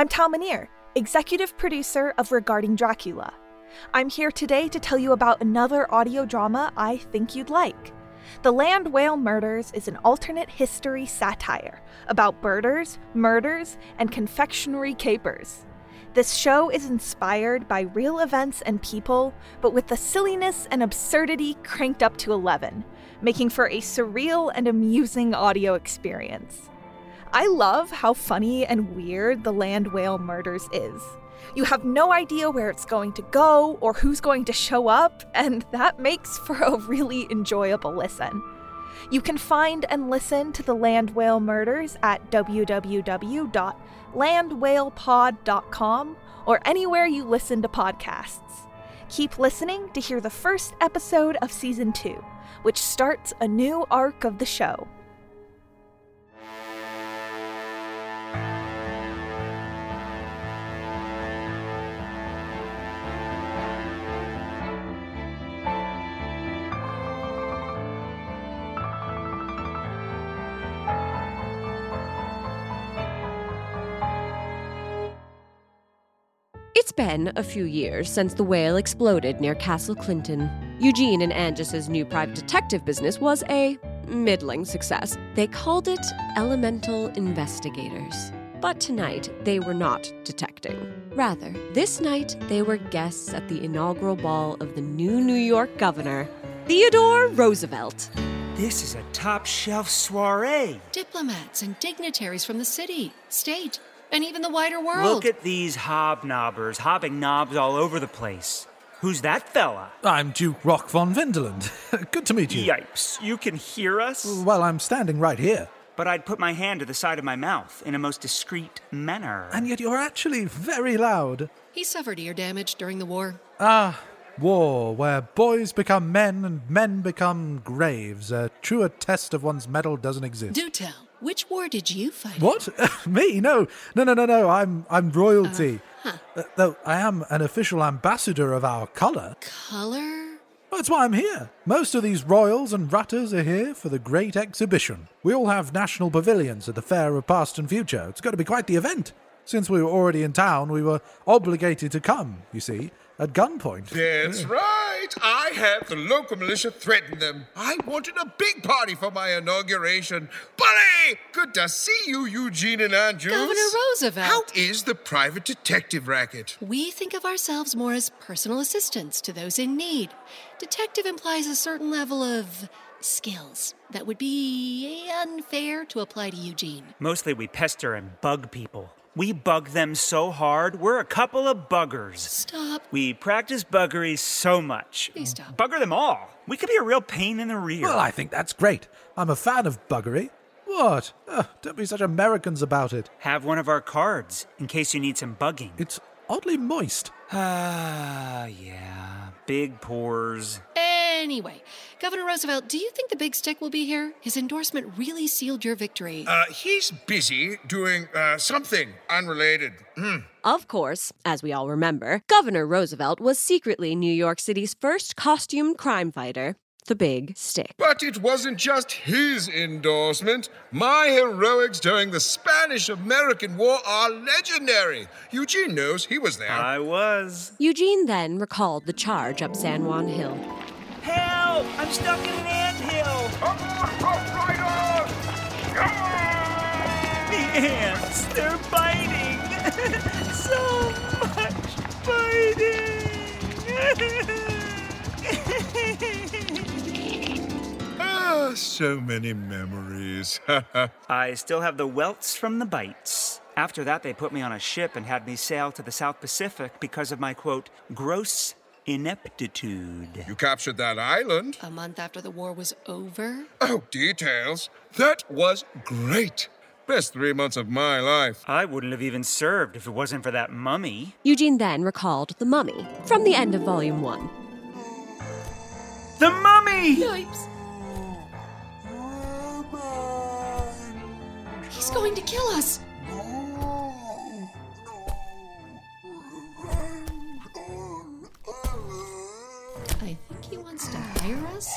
I'm Tal Minear, executive producer of Regarding Dracula. I'm here today to tell you about another audio drama I think you'd like. The Land Whale Murders is an alternate history satire about birders, murders, and confectionery capers. This show is inspired by real events and people, but with the silliness and absurdity cranked up to 11, making for a surreal and amusing audio experience. I love how funny and weird the land whale murders is. You have no idea where it's going to go or who's going to show up, and that makes for a really enjoyable listen. You can find and listen to the land whale murders at www.landwhalepod.com or anywhere you listen to podcasts. Keep listening to hear the first episode of season two, which starts a new arc of the show. It's been a few years since the whale exploded near Castle Clinton. Eugene and Angus's new private detective business was a middling success. They called it Elemental Investigators. But tonight, they were not detecting. Rather, this night, they were guests at the inaugural ball of the new New York governor, Theodore Roosevelt. This is a top shelf soiree. Diplomats and dignitaries from the city, state, and even the wider world. Look at these hobnobbers hopping knobs all over the place. Who's that fella? I'm Duke Rock von Vinderland. Good to meet you. Yipes, you can hear us? Well, I'm standing right here. But I'd put my hand to the side of my mouth in a most discreet manner. And yet you're actually very loud. He suffered ear damage during the war. Ah, war, where boys become men and men become graves. A truer test of one's mettle doesn't exist. Do tell. Which war did you fight? What? Me? No, no, no, no, no. I'm I'm royalty. huh. Uh, though I am an official ambassador of our colour. Color? That's why I'm here. Most of these royals and rutters are here for the great exhibition. We all have national pavilions at the Fair of Past and Future. It's going to be quite the event. Since we were already in town, we were obligated to come, you see, at gunpoint. That's hmm. right. I had the local militia threaten them. I wanted a big party for my inauguration. Bully! Good to see you, Eugene and Andrews. Governor Roosevelt. How is the private detective racket? We think of ourselves more as personal assistants to those in need. Detective implies a certain level of skills that would be unfair to apply to Eugene. Mostly we pester and bug people. We bug them so hard, we're a couple of buggers. Stop. We practice buggery so much. Please stop. Bugger them all. We could be a real pain in the rear. Well, I think that's great. I'm a fan of buggery. What? Ugh, don't be such Americans about it. Have one of our cards in case you need some bugging. It's oddly moist. Ah, yeah. Big pores. Anyway, Governor Roosevelt, do you think the big stick will be here? His endorsement really sealed your victory. Uh, he's busy doing uh, something unrelated. Hmm. Of course, as we all remember, Governor Roosevelt was secretly New York City's first costumed crime fighter, the Big Stick. But it wasn't just his endorsement. My heroics during the Spanish American War are legendary. Eugene knows he was there. I was. Eugene then recalled the charge up San Juan Hill. Help! I'm stuck in an anthill! The ants, they're biting! so much biting! Ah, so many memories. I still have the welts from the bites. After that, they put me on a ship and had me sail to the South Pacific because of my quote, gross ineptitude. you captured that island. a month after the war was over? Oh, details. That was great. Best three months of my life. I wouldn't have even served if it wasn't for that mummy. Eugene then recalled the mummy from the end of Volume 1. The mummy! Yipes. He's going to kill us. I think he wants to hire us.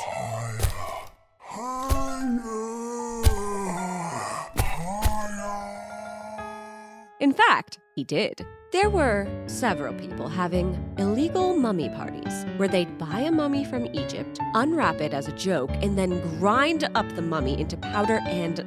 In fact, he did. There were several people having illegal mummy parties where they'd buy a mummy from Egypt, unwrap it as a joke, and then grind up the mummy into powder and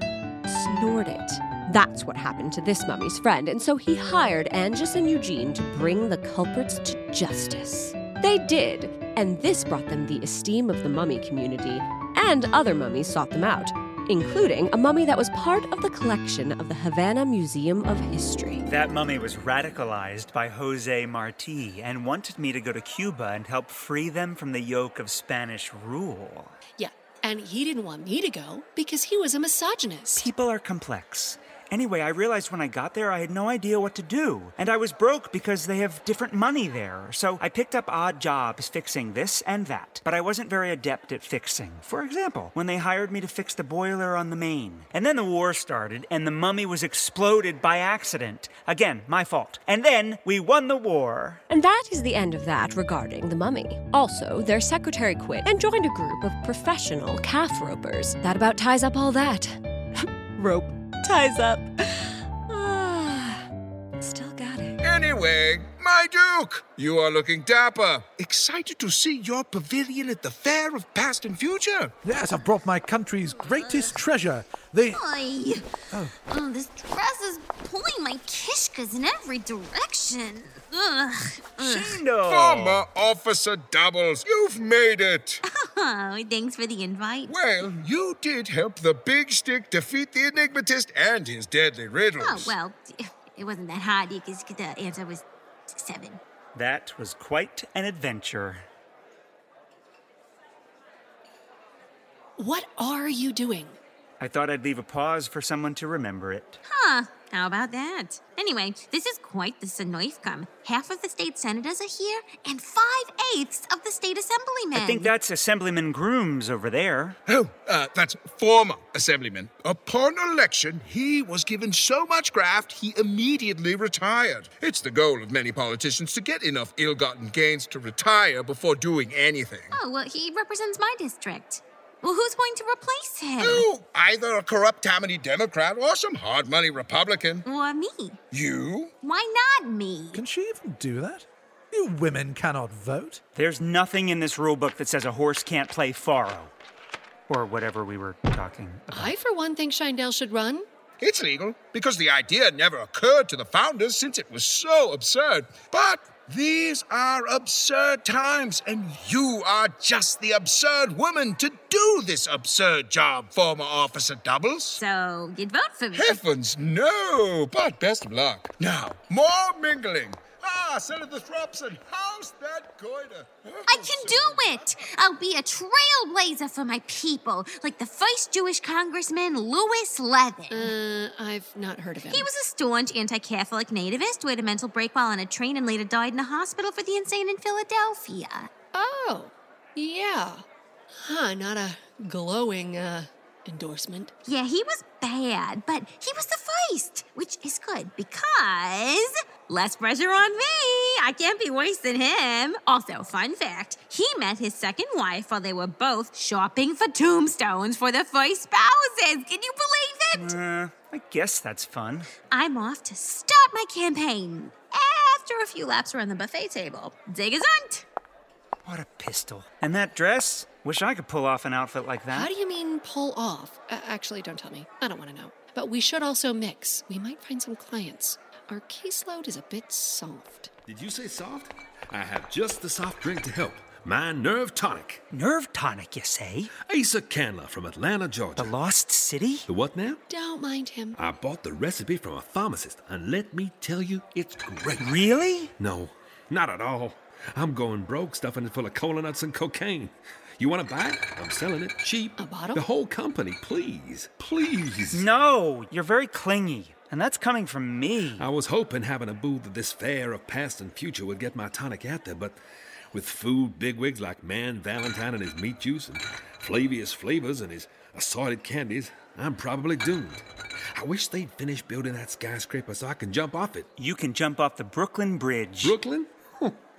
snort it. That's what happened to this mummy's friend, and so he hired Angus and Eugene to bring the culprits to justice. They did, and this brought them the esteem of the mummy community, and other mummies sought them out, including a mummy that was part of the collection of the Havana Museum of History. That mummy was radicalized by Jose Marti and wanted me to go to Cuba and help free them from the yoke of Spanish rule. Yeah, and he didn't want me to go because he was a misogynist. People are complex. Anyway, I realized when I got there I had no idea what to do. And I was broke because they have different money there. So I picked up odd jobs fixing this and that. But I wasn't very adept at fixing. For example, when they hired me to fix the boiler on the main. And then the war started and the mummy was exploded by accident. Again, my fault. And then we won the war. And that is the end of that regarding the mummy. Also, their secretary quit and joined a group of professional calf ropers. That about ties up all that. Rope ties up. Still got it. Anyway, my Duke, you are looking dapper. Excited to see your pavilion at the Fair of Past and Future. Yes, I've brought my country's greatest treasure, the. Ay. Oh. oh. this dress is pulling my kishkas in every direction. Ugh. Shindo! Former Officer Doubles, you've made it. Oh, thanks for the invite. Well, you did help the Big Stick defeat the Enigmatist and his deadly riddles. Oh, well, it wasn't that hard because the uh, answer was seven. That was quite an adventure. What are you doing? I thought I'd leave a pause for someone to remember it. Huh, how about that? Anyway, this is quite the Sonoifcum. Half of the state senators are here, and five eighths of the state assemblymen. I think that's Assemblyman Grooms over there. Oh, uh, that's former Assemblyman. Upon election, he was given so much graft, he immediately retired. It's the goal of many politicians to get enough ill gotten gains to retire before doing anything. Oh, well, he represents my district. Well, who's going to replace him? Oh, either a corrupt Tammany Democrat or some hard money Republican. Or me? You? Why not me? Can she even do that? You women cannot vote. There's nothing in this rule book that says a horse can't play faro. Or whatever we were talking about. I, for one, think Shaindel should run. It's legal because the idea never occurred to the founders since it was so absurd. But these are absurd times, and you are just the absurd woman to do this absurd job, former Officer Doubles. So, you'd vote for me? Heavens, no! But best of luck. Now, more mingling. Ah, Senator Thropson, how's that going to? I can do it! I'll be a trailblazer for my people, like the first Jewish Congressman, Lewis Levin. Uh, I've not heard of him. He was a staunch anti Catholic nativist who had a mental break while on a train and later died in a hospital for the insane in Philadelphia. Oh, yeah. Huh, not a glowing, uh, endorsement. Yeah, he was bad, but he was the first, which is good because less pressure on me. I can't be worse than him. Also, fun fact he met his second wife while they were both shopping for tombstones for their first spouses. Can you believe it? Uh, I guess that's fun. I'm off to start my campaign after a few laps around the buffet table. Dig a zunt. What a pistol. And that dress? Wish I could pull off an outfit like that. How do you mean pull off? Uh, actually, don't tell me. I don't want to know. But we should also mix. We might find some clients. Our caseload is a bit soft. Did you say soft? I have just the soft drink to help. My Nerve Tonic. Nerve tonic, you say? Asa Candler from Atlanta, Georgia. The Lost City? The what now? Don't mind him. I bought the recipe from a pharmacist, and let me tell you, it's great. Really? No, not at all. I'm going broke stuffing it full of cola nuts and cocaine. You want to buy it? I'm selling it cheap. A bottle? The whole company, please. Please. No, you're very clingy. And that's coming from me. I was hoping having a booth at this fair of past and future would get my tonic out there, but with food bigwigs like Mann Valentine and his meat juice and Flavius Flavors and his assorted candies, I'm probably doomed. I wish they'd finish building that skyscraper so I can jump off it. You can jump off the Brooklyn Bridge. Brooklyn?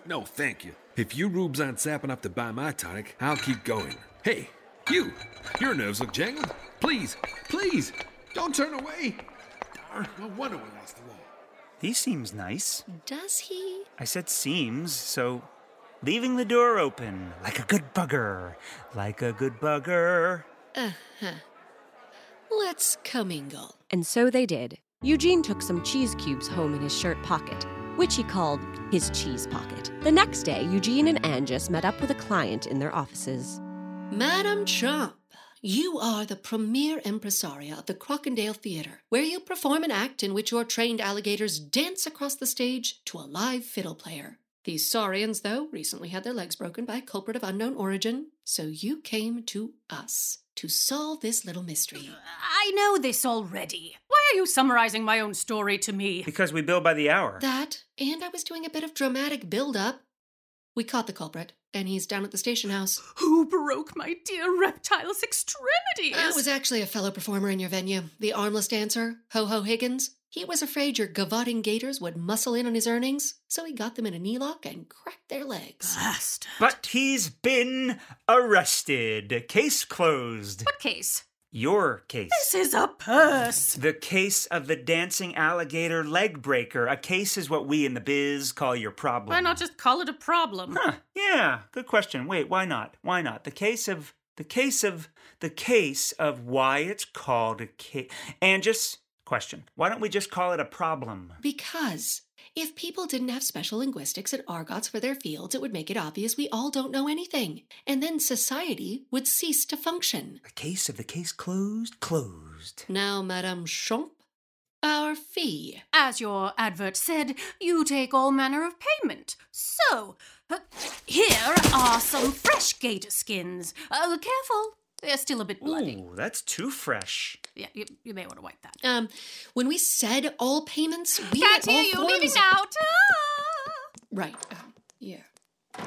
Huh, No, thank you. If you rubes aren't sap enough to buy my tonic, I'll keep going. Hey, you! Your nerves look jangled. Please, please, don't turn away. Darn, no wonder we lost the war. He seems nice. Does he? I said seems, so leaving the door open like a good bugger. Like a good bugger. Uh huh. Let's commingle. And so they did. Eugene took some cheese cubes home in his shirt pocket, which he called his cheese pocket. The next day, Eugene and Angus met up with a client in their offices. Madam Chomp, you are the premier impresaria of the Crockendale Theater, where you perform an act in which your trained alligators dance across the stage to a live fiddle player. These saurians, though, recently had their legs broken by a culprit of unknown origin, so you came to us to solve this little mystery. I know this already. Why are you summarizing my own story to me? Because we bill by the hour. That, and I was doing a bit of dramatic build up. We caught the culprit, and he's down at the station house. Who broke my dear reptile's extremities? That was actually a fellow performer in your venue, the armless dancer, Ho Ho Higgins. He was afraid your gavoting gators would muscle in on his earnings, so he got them in a knee lock and cracked their legs. Bastard. But he's been arrested. Case closed. What case? Your case. This is a purse. The case of the dancing alligator leg breaker. A case is what we in the biz call your problem. Why not just call it a problem? Huh, yeah, good question. Wait, why not? Why not? The case of the case of the case of why it's called a case. And just question. Why don't we just call it a problem? Because if people didn't have special linguistics and argots for their fields, it would make it obvious we all don't know anything. And then society would cease to function. The case of the case closed, closed. Now, Madame Champ, our fee. As your advert said, you take all manner of payment. So, uh, here are some fresh gator skins. Uh, careful, they're still a bit bloody. Ooh, that's too fresh. Yeah, you, you may want to wipe that. Um, when we said all payments, we Can't meant all hear you, forms leaving of- out. Ah! Right. Um, yeah.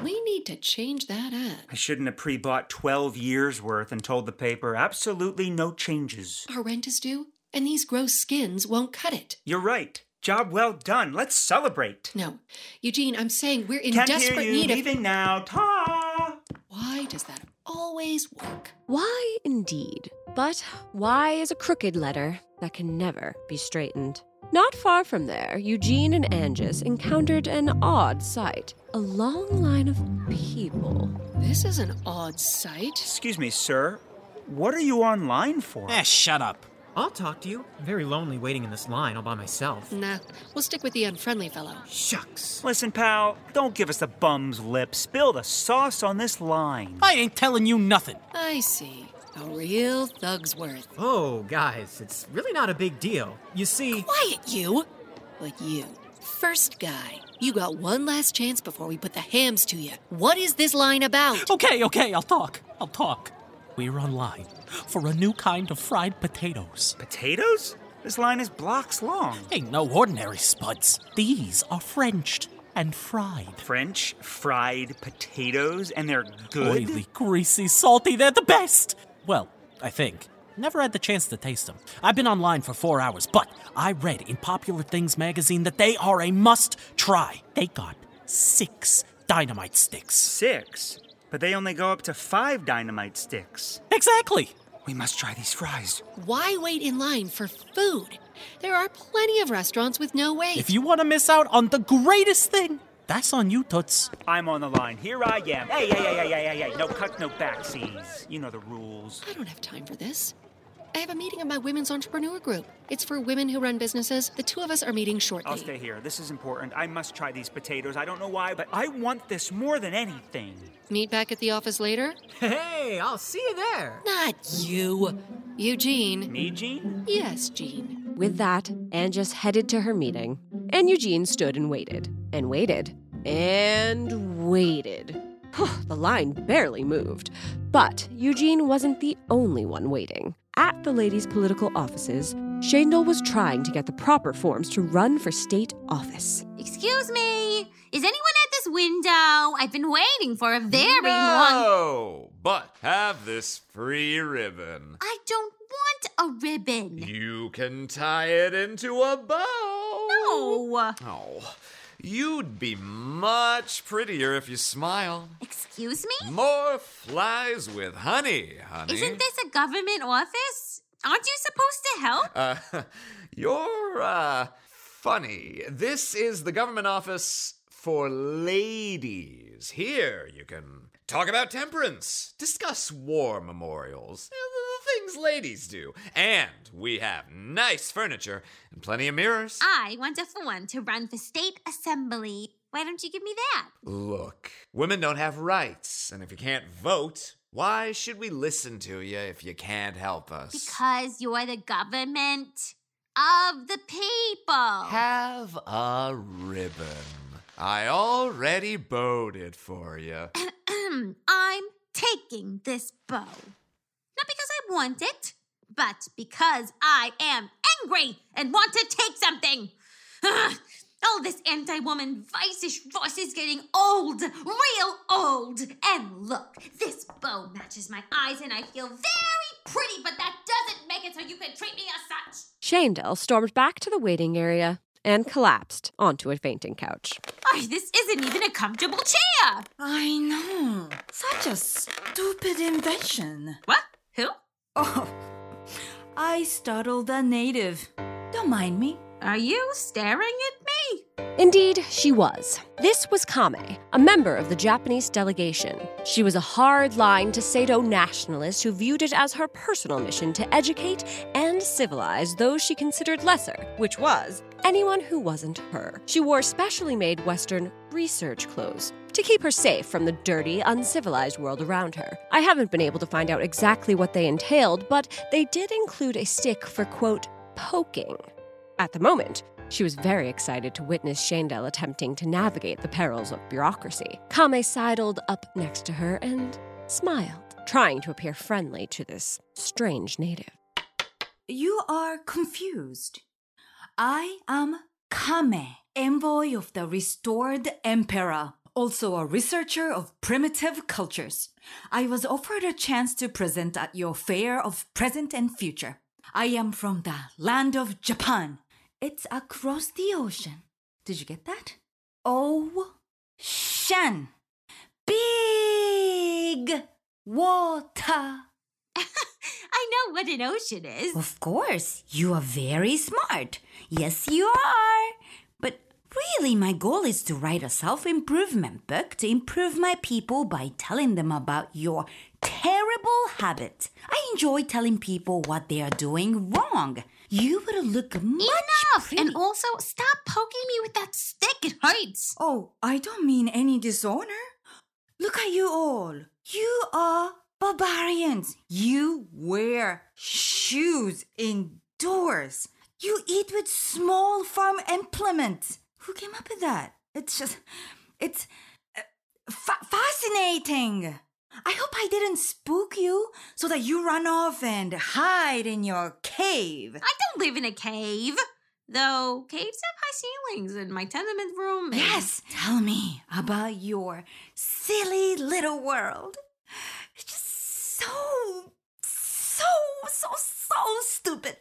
We need to change that ad. I shouldn't have pre bought 12 years worth and told the paper absolutely no changes. Our rent is due, and these gross skins won't cut it. You're right. Job well done. Let's celebrate. No, Eugene, I'm saying we're in Can't desperate hear you. need of. Leaving now. Ta! Why does that always work? Why, indeed? But why is a crooked letter that can never be straightened? Not far from there, Eugene and Angus encountered an odd sight a long line of people. This is an odd sight. Excuse me, sir. What are you online for? Eh, shut up. I'll talk to you. I'm very lonely waiting in this line all by myself. Nah, we'll stick with the unfriendly fellow. Shucks. Listen, pal, don't give us the bum's lip. Spill the sauce on this line. I ain't telling you nothing. I see. A real thug's worth. Oh, guys, it's really not a big deal. You see, Quiet, you! But you, first guy, you got one last chance before we put the hams to you. What is this line about? okay, okay, I'll talk. I'll talk. We're online for a new kind of fried potatoes. Potatoes? This line is blocks long. Ain't no ordinary spuds. These are Frenched and fried. French fried potatoes, and they're good. Oily, greasy, salty, they're the best! Well, I think. Never had the chance to taste them. I've been online for four hours, but I read in Popular Things magazine that they are a must try. They got six dynamite sticks. Six, but they only go up to five dynamite sticks. Exactly! We must try these fries. Why wait in line for food? There are plenty of restaurants with no wait. If you want to miss out on the greatest thing, that's on you, Toots. I'm on the line. Here I am. Hey, hey, hey, hey, hey, hey, hey. No cut, no backsies. You know the rules. I don't have time for this. I have a meeting of my women's entrepreneur group. It's for women who run businesses. The two of us are meeting shortly. I'll stay here. This is important. I must try these potatoes. I don't know why, but I want this more than anything. Meet back at the office later? Hey, I'll see you there. Not you. Eugene. Me, Gene? Yes, Gene. With that, Angus headed to her meeting, and Eugene stood and waited, and waited, and waited. the line barely moved. But Eugene wasn't the only one waiting. At the ladies' political offices, Shaindel was trying to get the proper forms to run for state office. Excuse me. Is anyone at this window? I've been waiting for a very long. No, but have this free ribbon. I don't want a ribbon. You can tie it into a bow. No. Oh, you'd be much prettier if you smiled. Excuse me? More flies with honey, honey. Isn't this a government office? Aren't you supposed to help? Uh, you're, uh, funny. This is the government office for ladies. Here you can talk about temperance, discuss war memorials, things ladies do. And we have nice furniture and plenty of mirrors. I want a one to run for state assembly. Why don't you give me that? Look, women don't have rights, and if you can't vote, why should we listen to you if you can't help us? Because you're the government of the people. Have a ribbon. I already bowed it for you. I'm taking this bow. Not because want it, but because I am angry and want to take something. Ugh, all this anti woman viceish voice is getting old, real old. And look, this bow matches my eyes and I feel very pretty, but that doesn't make it so you can treat me as such. Shaindel stormed back to the waiting area and collapsed onto a fainting couch. Oh, this isn't even a comfortable chair. I know. Such a stupid invention. What? Who? Oh, I startled the native. Don't mind me. Are you staring at? Indeed, she was. This was Kame, a member of the Japanese delegation. She was a hard-line to Sado nationalist who viewed it as her personal mission to educate and civilize those she considered lesser, which was anyone who wasn't her. She wore specially made Western research clothes to keep her safe from the dirty, uncivilized world around her. I haven't been able to find out exactly what they entailed, but they did include a stick for, quote, poking. At the moment, she was very excited to witness Shaindel attempting to navigate the perils of bureaucracy. Kame sidled up next to her and smiled, trying to appear friendly to this strange native. You are confused. I am Kame, envoy of the restored emperor, also a researcher of primitive cultures. I was offered a chance to present at your fair of present and future. I am from the land of Japan. It's across the ocean. Did you get that? Ocean. Big water. I know what an ocean is. Of course, you are very smart. Yes, you are. But really, my goal is to write a self improvement book to improve my people by telling them about your terrible habit. I enjoy telling people what they are doing wrong. You would look much Enough! pretty- And also, stop poking me with that stick. It hurts. Oh, I don't mean any dishonor. Look at you all. You are barbarians. You wear shoes indoors. You eat with small farm implements. Who came up with that? It's just, it's uh, fa- fascinating. I hope I didn't spook you so that you run off and hide in your cave. I don't live in a cave. Though caves have high ceilings and my tenement room. is- Yes, tell me about your silly little world. It's just so, so, so, so stupid.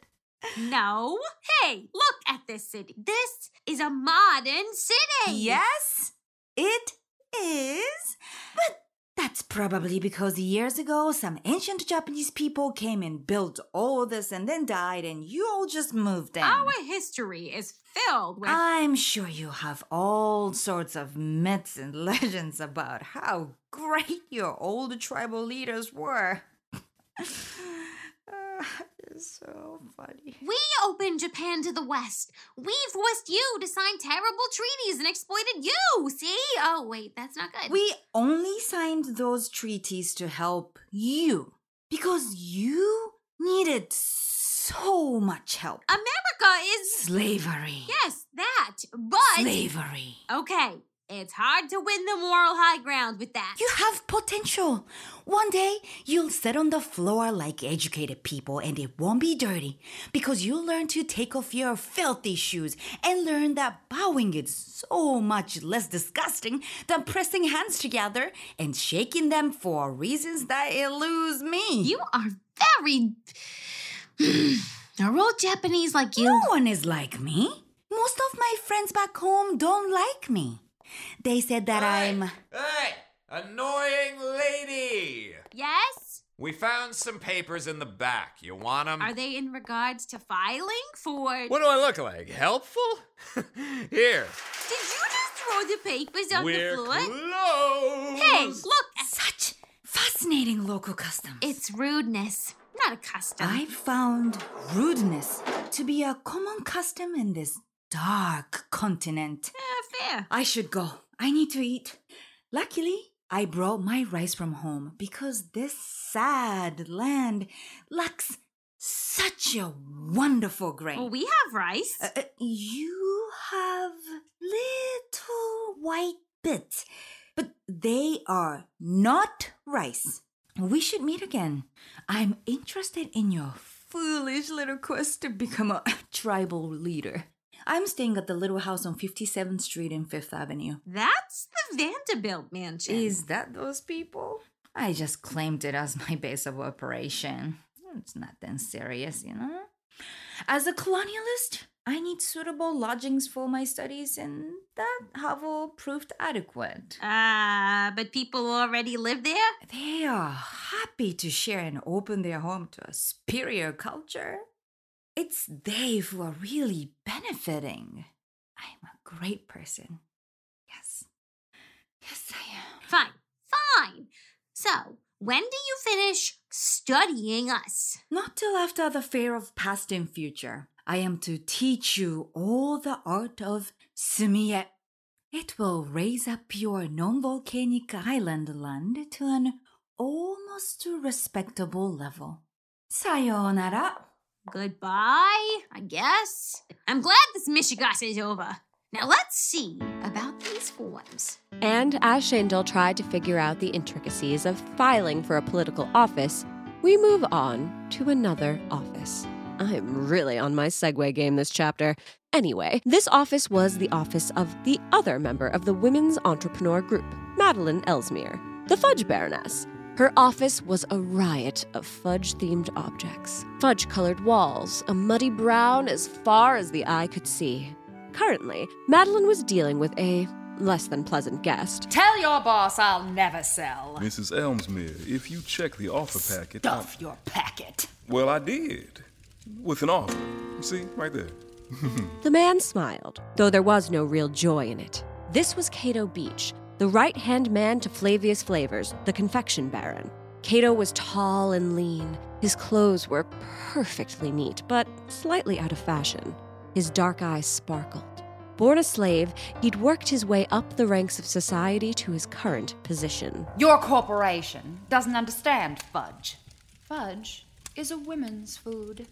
No. Hey, look at this city. This is a modern city. Yes, it is. But that's probably because years ago some ancient Japanese people came and built all this and then died, and you all just moved in. Our history is filled with. I'm sure you have all sorts of myths and legends about how great your old tribal leaders were. It's so funny. we opened Japan to the West. We forced you to sign terrible treaties and exploited you. See? Oh, wait, that's not good. We only signed those treaties to help you because you needed so much help. America is. Slavery. Yes, that. But. Slavery. Okay, it's hard to win the moral high ground with that. You have potential. One day you'll sit on the floor like educated people and it won't be dirty because you'll learn to take off your filthy shoes and learn that bowing is so much less disgusting than pressing hands together and shaking them for reasons that elude me. You are very. Are all Japanese like you? No one is like me. Most of my friends back home don't like me. They said that I'm. Hey, annoying lady! Yes? We found some papers in the back. You want them? Are they in regards to filing for. What do I look like? Helpful? Here. Did you just throw the papers on We're the floor? closed. Hey, look! Such fascinating local customs. It's rudeness, not a custom. I found rudeness to be a common custom in this dark continent. Eh, fair. I should go. I need to eat. Luckily, I brought my rice from home because this sad land lacks such a wonderful grain. Well, we have rice. Uh, uh, you have little white bits, but they are not rice. We should meet again. I'm interested in your foolish little quest to become a tribal leader. I'm staying at the little house on 57th Street and Fifth Avenue. That's the Vanderbilt mansion. Is that those people? I just claimed it as my base of operation. It's not that serious, you know? As a colonialist, I need suitable lodgings for my studies, and that hovel proved adequate. Ah, but people already live there? They are happy to share and open their home to a superior culture. It's they who are really benefiting. I'm a great person. Yes. Yes, I am. Fine, fine. So, when do you finish studying us? Not till after the fair of past and future. I am to teach you all the art of sumi-e. It will raise up your non volcanic island land to an almost respectable level. Sayonara. Goodbye, I guess. I'm glad this Michigas is over. Now let's see about these forms. And as Shaindel tried to figure out the intricacies of filing for a political office, we move on to another office. I'm really on my segue game this chapter. Anyway, this office was the office of the other member of the Women's Entrepreneur Group, Madeline Ellesmere, the Fudge Baroness. Her office was a riot of fudge themed objects fudge colored walls, a muddy brown as far as the eye could see. Currently, Madeline was dealing with a less than pleasant guest. Tell your boss I'll never sell. Mrs. Ellesmere, if you check the offer packet. Stuff your packet. Well, I did. With an offer. You see, right there. The man smiled, though there was no real joy in it. This was Cato Beach, the right hand man to Flavius Flavors, the confection baron. Cato was tall and lean. His clothes were perfectly neat, but slightly out of fashion. His dark eyes sparkled. Born a slave, he'd worked his way up the ranks of society to his current position. Your corporation doesn't understand fudge. Fudge is a women's food.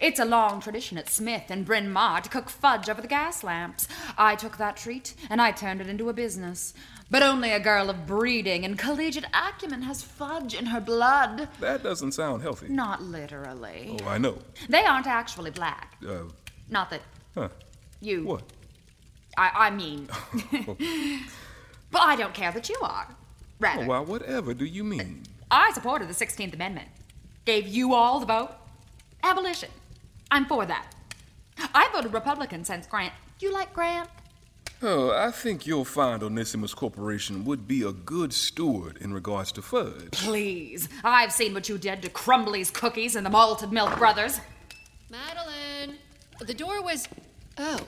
It's a long tradition at Smith and Bryn Mawr to cook fudge over the gas lamps. I took that treat and I turned it into a business. But only a girl of breeding and collegiate acumen has fudge in her blood. That doesn't sound healthy. Not literally. Oh, I know. They aren't actually black. Uh, Not that huh. you. What? I, I mean. but I don't care that you are. Rather, Oh, well, whatever do you mean? I supported the 16th Amendment. Gave you all the vote. Abolition. I'm for that. I voted Republican since Grant. You like Grant? Oh, I think you'll find Onesimus Corporation would be a good steward in regards to fudge. Please. I've seen what you did to Crumbly's Cookies and the Malted Milk Brothers. Madeline, the door was. Oh,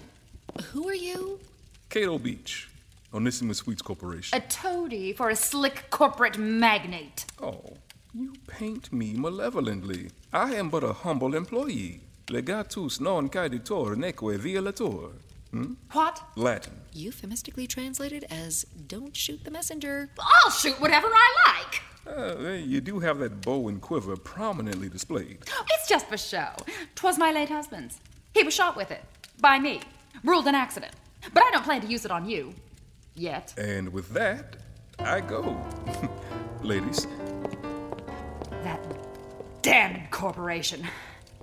who are you? Cato Beach, Onesimus Sweets Corporation. A toady for a slick corporate magnate. Oh, you paint me malevolently. I am but a humble employee. Legatus non caeditor neque violator. Hmm? What? Latin. Euphemistically translated as "Don't shoot the messenger." I'll shoot whatever I like. Uh, you do have that bow and quiver prominently displayed. It's just for show. 'Twas my late husband's. He was shot with it. By me. Ruled an accident. But I don't plan to use it on you. Yet. And with that, I go. Ladies, That damned corporation.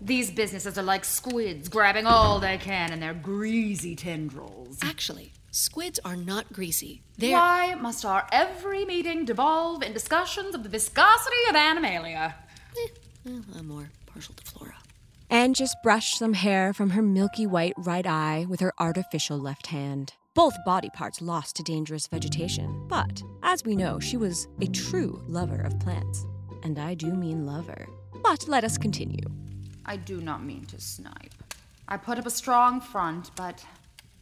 These businesses are like squids grabbing all they can in their greasy tendrils. Actually, squids are not greasy. They're. Why must our every meeting devolve in discussions of the viscosity of animalia? Eh, well, I'm more partial to flora. Anne just brushed some hair from her milky white right eye with her artificial left hand. Both body parts lost to dangerous vegetation, but as we know, she was a true lover of plants. And I do mean lover. But let us continue. I do not mean to snipe. I put up a strong front, but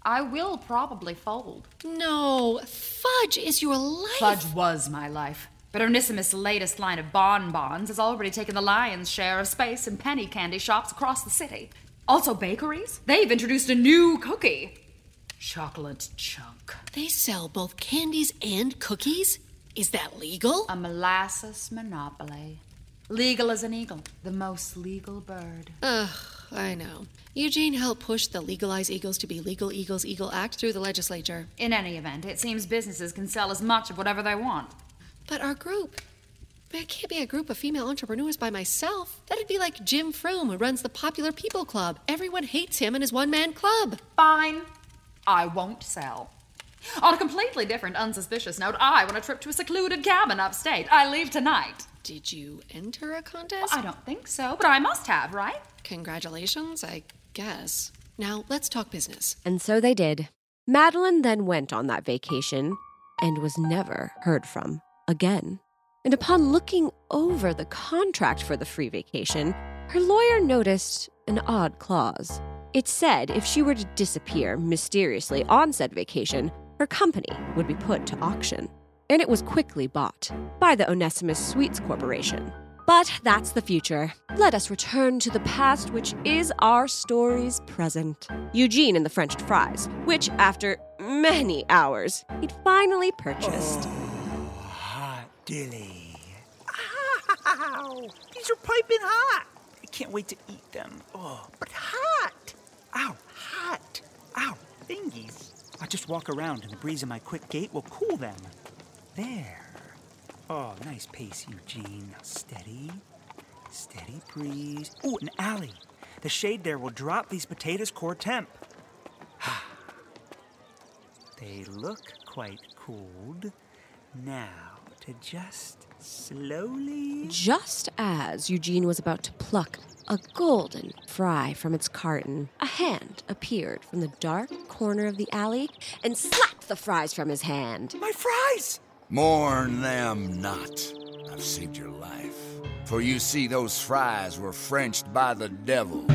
I will probably fold. No, fudge is your life. Fudge was my life. But Onesimus' latest line of bonbons has already taken the lion's share of space in penny candy shops across the city. Also, bakeries. They've introduced a new cookie chocolate chunk. They sell both candies and cookies? Is that legal? A molasses monopoly. Legal as an eagle, the most legal bird. Ugh, I know. Eugene helped push the Legalize Eagles to be Legal Eagles Eagle Act through the legislature. In any event, it seems businesses can sell as much of whatever they want. But our group. I can't be a group of female entrepreneurs by myself. That'd be like Jim Froome, who runs the Popular People Club. Everyone hates him and his one man club. Fine. I won't sell. On a completely different, unsuspicious note, I want a trip to a secluded cabin upstate. I leave tonight. Did you enter a contest? I don't think so, but I must have, right? Congratulations, I guess. Now, let's talk business. And so they did. Madeline then went on that vacation and was never heard from again. And upon looking over the contract for the free vacation, her lawyer noticed an odd clause. It said if she were to disappear mysteriously on said vacation, her company would be put to auction. And it was quickly bought by the Onesimus Sweets Corporation. But that's the future. Let us return to the past, which is our story's present. Eugene and the French fries, which, after many hours, he'd finally purchased. Oh, hot dilly. Ow! These are piping hot. I can't wait to eat them. Oh, but hot. Ow, hot. Ow, thingies. I'll just walk around and the breeze of my quick gait will cool them. There. Oh, nice pace, Eugene. Now steady. Steady breeze. Ooh, an alley. The shade there will drop these potatoes core temp. they look quite cooled. Now, to just slowly. Just as Eugene was about to pluck a golden fry from its carton, a hand appeared from the dark corner of the alley and slapped the fries from his hand. My fries! Mourn them not. I've saved your life. For you see, those fries were Frenched by the devil.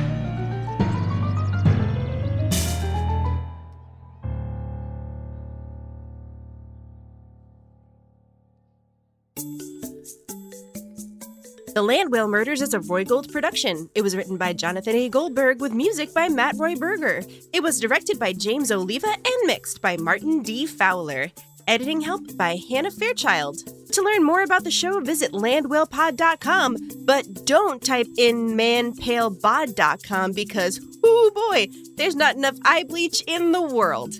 The Land Whale Murders is a Roi Gold production. It was written by Jonathan A. Goldberg with music by Matt Roi Berger. It was directed by James Oliva and mixed by Martin D. Fowler. Editing help by Hannah Fairchild. To learn more about the show, visit landwhalepod.com, but don't type in manpalebod.com because, oh boy, there's not enough eye bleach in the world.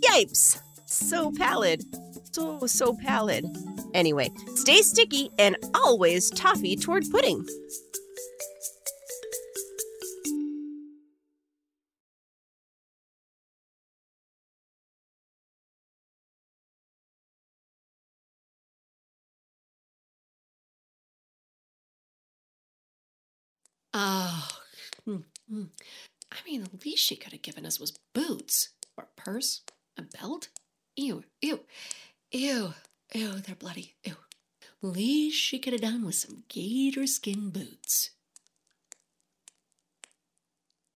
Yipes! So pallid. So, so pallid. Anyway, stay sticky and always toffee toward pudding. Mm. I mean, the least she could have given us was boots or a purse, a belt. Ew, ew, ew, ew, they're bloody. Ew. Least she could have done was some gator skin boots.